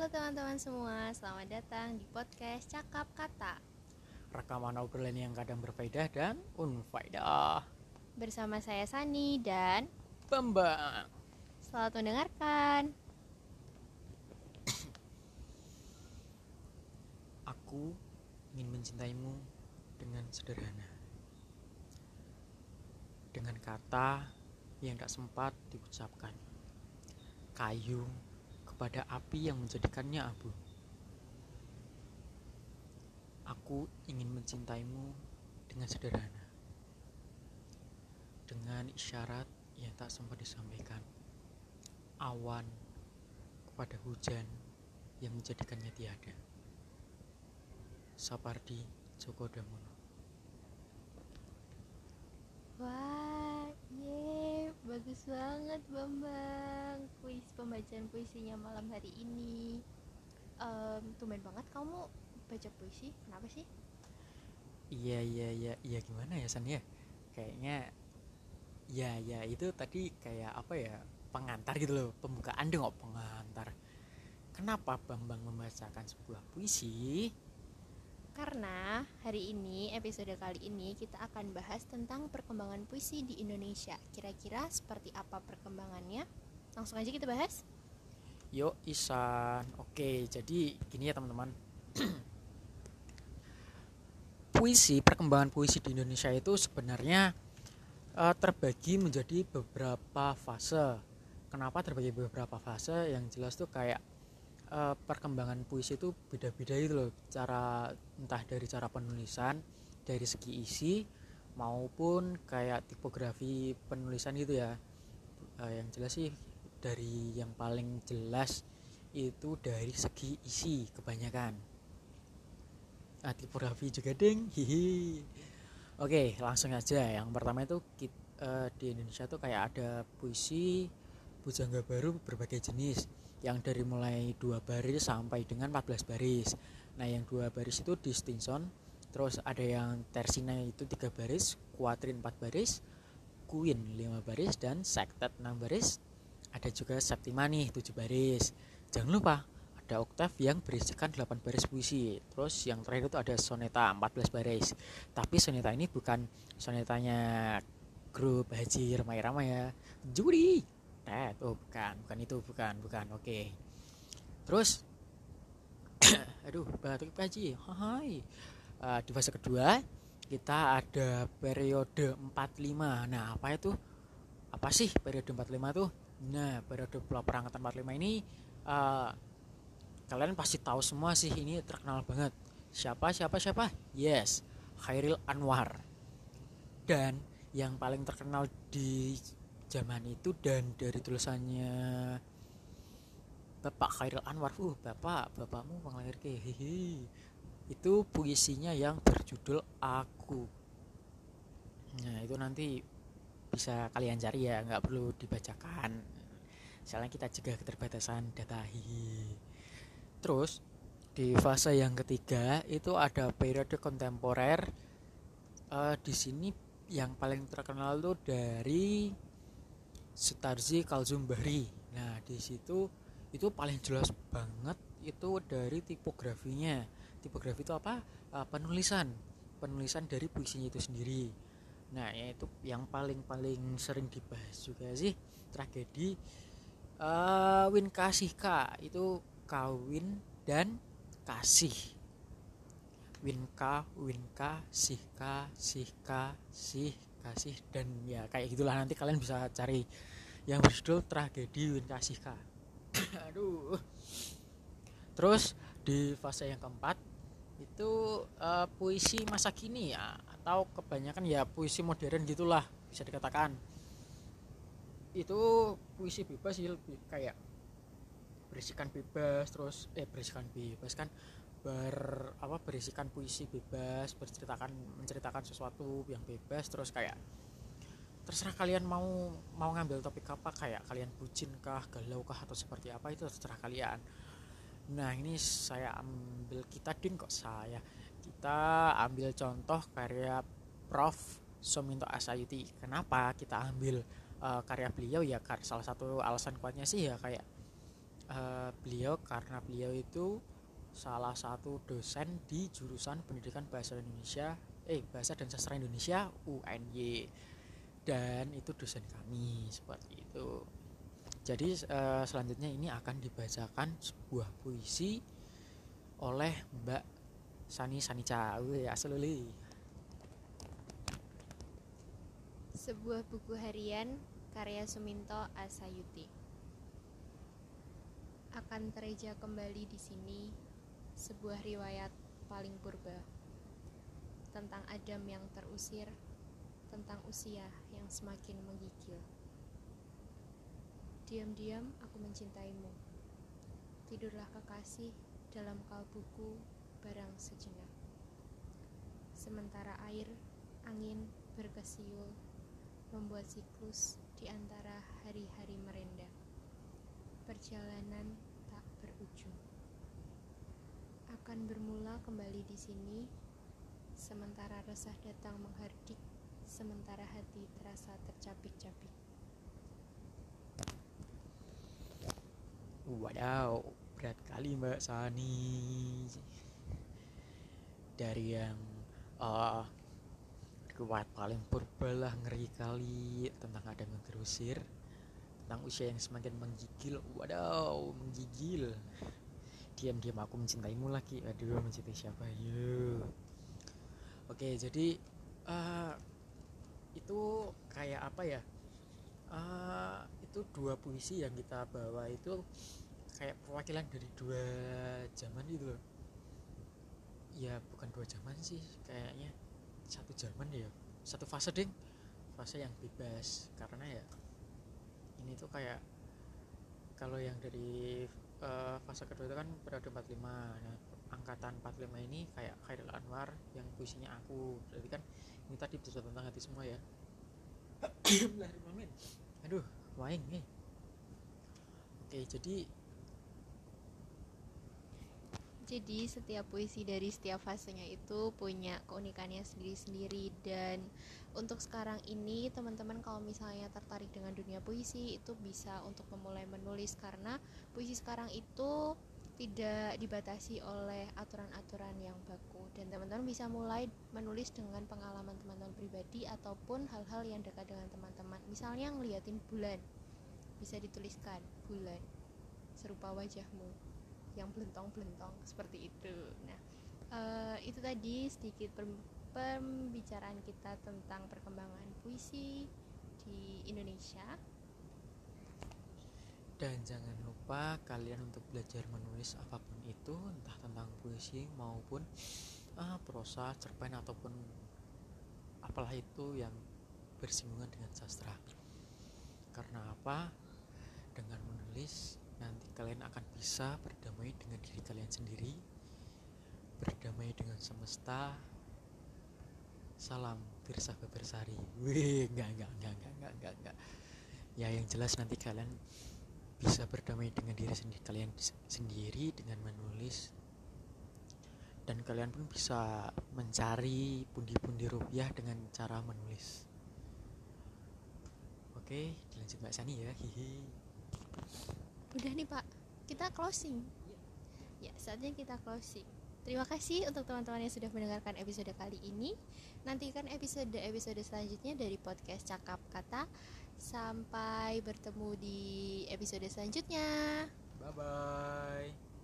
Halo teman-teman semua, selamat datang di podcast Cakap Kata. Rekaman obrolan yang kadang berfaedah dan unfaedah. Bersama saya Sani dan Bambang selamat mendengarkan. Aku ingin mencintaimu dengan sederhana. Dengan kata yang tak sempat diucapkan. Kayu kepada api yang menjadikannya abu. Aku ingin mencintaimu dengan sederhana Dengan isyarat yang tak sempat disampaikan. Awan kepada hujan yang menjadikannya tiada. Sapardi Djoko Damono ye, bagus banget Bambang. Kuis pembacaan puisinya malam hari ini. Um, Tumben banget kamu baca puisi, kenapa sih? Iya iya iya. Iya gimana ya San ya? Kayaknya Ya ya itu tadi kayak apa ya Pengantar gitu loh. Pembukaan dong kok pengantar. Kenapa Bambang membacakan sebuah puisi Karena hari ini, episode kali ini kita akan bahas tentang perkembangan puisi di Indonesia. Kira-kira seperti apa perkembangannya? Langsung aja kita bahas. Yuk Isan. Oke jadi gini ya teman-teman. Puisi, perkembangan puisi di Indonesia itu sebenarnya eh, terbagi menjadi beberapa fase. Kenapa terbagi beberapa fase? Yang jelas tuh kayak eh, perkembangan puisi itu beda-beda itu loh. Cara entah dari cara penulisan, dari segi isi maupun kayak tipografi penulisan gitu ya. Eh, Yang jelas sih dari yang paling jelas itu dari segi isi kebanyakan. Ah, tipografi juga ding. Hihi. Oke langsung aja. Yang pertama itu kit- eh, di Indonesia tuh kayak ada puisi pujangga baru berbagai jenis. Yang dari mulai dua baris sampai dengan 14 baris. Nah yang dua baris itu distinction terus ada yang tersina itu tiga baris kuatrin 4 baris queen 5 baris dan sectet 6 baris. Ada juga septimani 7 baris. Jangan lupa ada oktav yang berisikan 8 baris puisi. Terus yang terakhir itu ada soneta 14 baris. Tapi soneta ini bukan sonetanya grup Haji Ramai Ramai ya. Juri Ted oh bukan bukan itu bukan bukan oke terus aduh batuk Haji hai Eh, di fase kedua kita ada periode 45 nah apa itu apa sih periode 45 tuh Nah, periode perangkatan 45 ini eh, kalian pasti tahu semua sih ini terkenal banget. Siapa siapa siapa? Yes, Khairil Anwar. Dan yang paling terkenal di zaman itu dan dari tulisannya Bapak Khairil Anwar, uh bapak, bapakmu menglahir ke hehe. Itu puisinya yang berjudul Aku. Nah, itu nanti bisa kalian cari ya nggak perlu dibacakan. Soalnya kita cegah keterbatasan data hihi terus di fase yang ketiga itu ada periode kontemporer. Eh, di sini yang paling terkenal tuh dari Sutarzi Kalzum Bahri nah di situ itu paling jelas banget itu dari tipografinya. Tipografi itu apa? Eh, penulisan. Penulisan dari puisinya itu sendiri. Nah, yaitu yang paling-paling sering dibahas juga sih. Tragedi eh Win Kasih Ka itu kawin dan kasih. Winka, Winka, Sihka, Sihka, Sih, kasih dan ya kayak gitulah nanti kalian bisa cari yang berjudul tragedi Win Kasih Ka. Aduh. Terus di fase yang keempat itu eh, puisi masa kini ya atau kebanyakan ya puisi modern gitulah bisa dikatakan itu puisi bebas sih lebih kayak berisikan bebas terus eh berisikan bebas kan ber apa berisikan puisi bebas berceritakan menceritakan sesuatu yang bebas terus kayak terserah kalian mau mau ngambil topik apa kayak kalian bucin kah galau kah atau seperti apa itu terserah kalian. Nah ini saya ambil kita ding kok saya. Kita ambil contoh karya Prof. Suminto Asayuti kenapa kita ambil eh, karya beliau? Ya salah satu alasan kuatnya sih ya kayak eh, beliau karena beliau itu salah satu dosen di jurusan pendidikan bahasa Indonesia eh bahasa dan sastra Indonesia UNY dan itu dosen kami seperti itu. Jadi eh, selanjutnya ini akan dibacakan sebuah puisi oleh Mbak Sani Sanica. Wih, asli Sebuah buku harian karya Suminto Asayuti. Akan tereja kembali di sini sebuah riwayat paling purba tentang Adam yang terusir, tentang usia yang semakin menggigil. Diam-diam aku mencintaimu. Tidurlah kekasih dalam kalbuku barang sejenak. Sementara air, angin berkesiul membuat siklus di antara hari-hari merendah. Perjalanan tak berujung. Akan bermula kembali di sini, sementara resah datang menghardik, sementara hati terasa tercapik-capik. Wadaw, berat kali Mbak Sani. Dari yang uh, riwayat paling purba lah ngeri kali tentang ada yang terusir tentang usia yang semakin menggigil wadaw menggigil diam-diam aku mencintaimu lagi. Aduh mencintai siapa? Yuk oke jadi uh, itu kayak apa ya? Uh, itu dua puisi yang kita bawa itu kayak perwakilan dari dua zaman gitu loh. Ya bukan dua zaman sih kayaknya satu zaman ya. Satu fase ding fase yang bebas. Karena ya ini tuh kayak kalau yang dari uh, fase kedua itu kan periode 45 nah angkatan 45 ini kayak Khairul Anwar yang puisinya aku. Berarti kan ini tadi bisa tentang hati semua ya. Aduh waing nih. Oke jadi Jadi setiap puisi dari setiap fasenya itu punya keunikannya sendiri-sendiri. Dan untuk sekarang ini teman-teman kalau misalnya tertarik dengan dunia puisi itu bisa untuk memulai menulis. Karena puisi sekarang itu tidak dibatasi oleh aturan-aturan yang baku. Dan teman-teman bisa mulai menulis dengan pengalaman teman-teman pribadi ataupun hal-hal yang dekat dengan teman-teman. Misalnya ngeliatin bulan. Bisa dituliskan bulan serupa wajahmu yang belentong-belentong seperti itu. Nah, uh, itu tadi sedikit pembicaraan kita tentang perkembangan puisi di Indonesia. Dan jangan lupa kalian untuk belajar menulis apa pun itu, entah tentang puisi maupun uh, prosa, cerpen ataupun apalah itu yang bersinggungan dengan sastra. Karena apa? Kalian akan bisa berdamai dengan diri kalian sendiri berdamai dengan semesta. Salam Tirsa Bebersari wih enggak enggak enggak enggak enggak enggak enggak. Ya yang jelas nanti kalian bisa berdamai dengan diri sendiri kalian sendiri dengan menulis. Dan kalian pun bisa mencari pundi-pundi rupiah dengan cara menulis. Oke dilanjut mbak Sani ya. Hihi udah nih pak kita closing ya saatnya kita closing Terima kasih untuk teman-teman yang sudah mendengarkan episode kali ini. Nantikan episode-episode selanjutnya dari podcast Cakap Kata. Sampai bertemu di episode selanjutnya. Bye bye.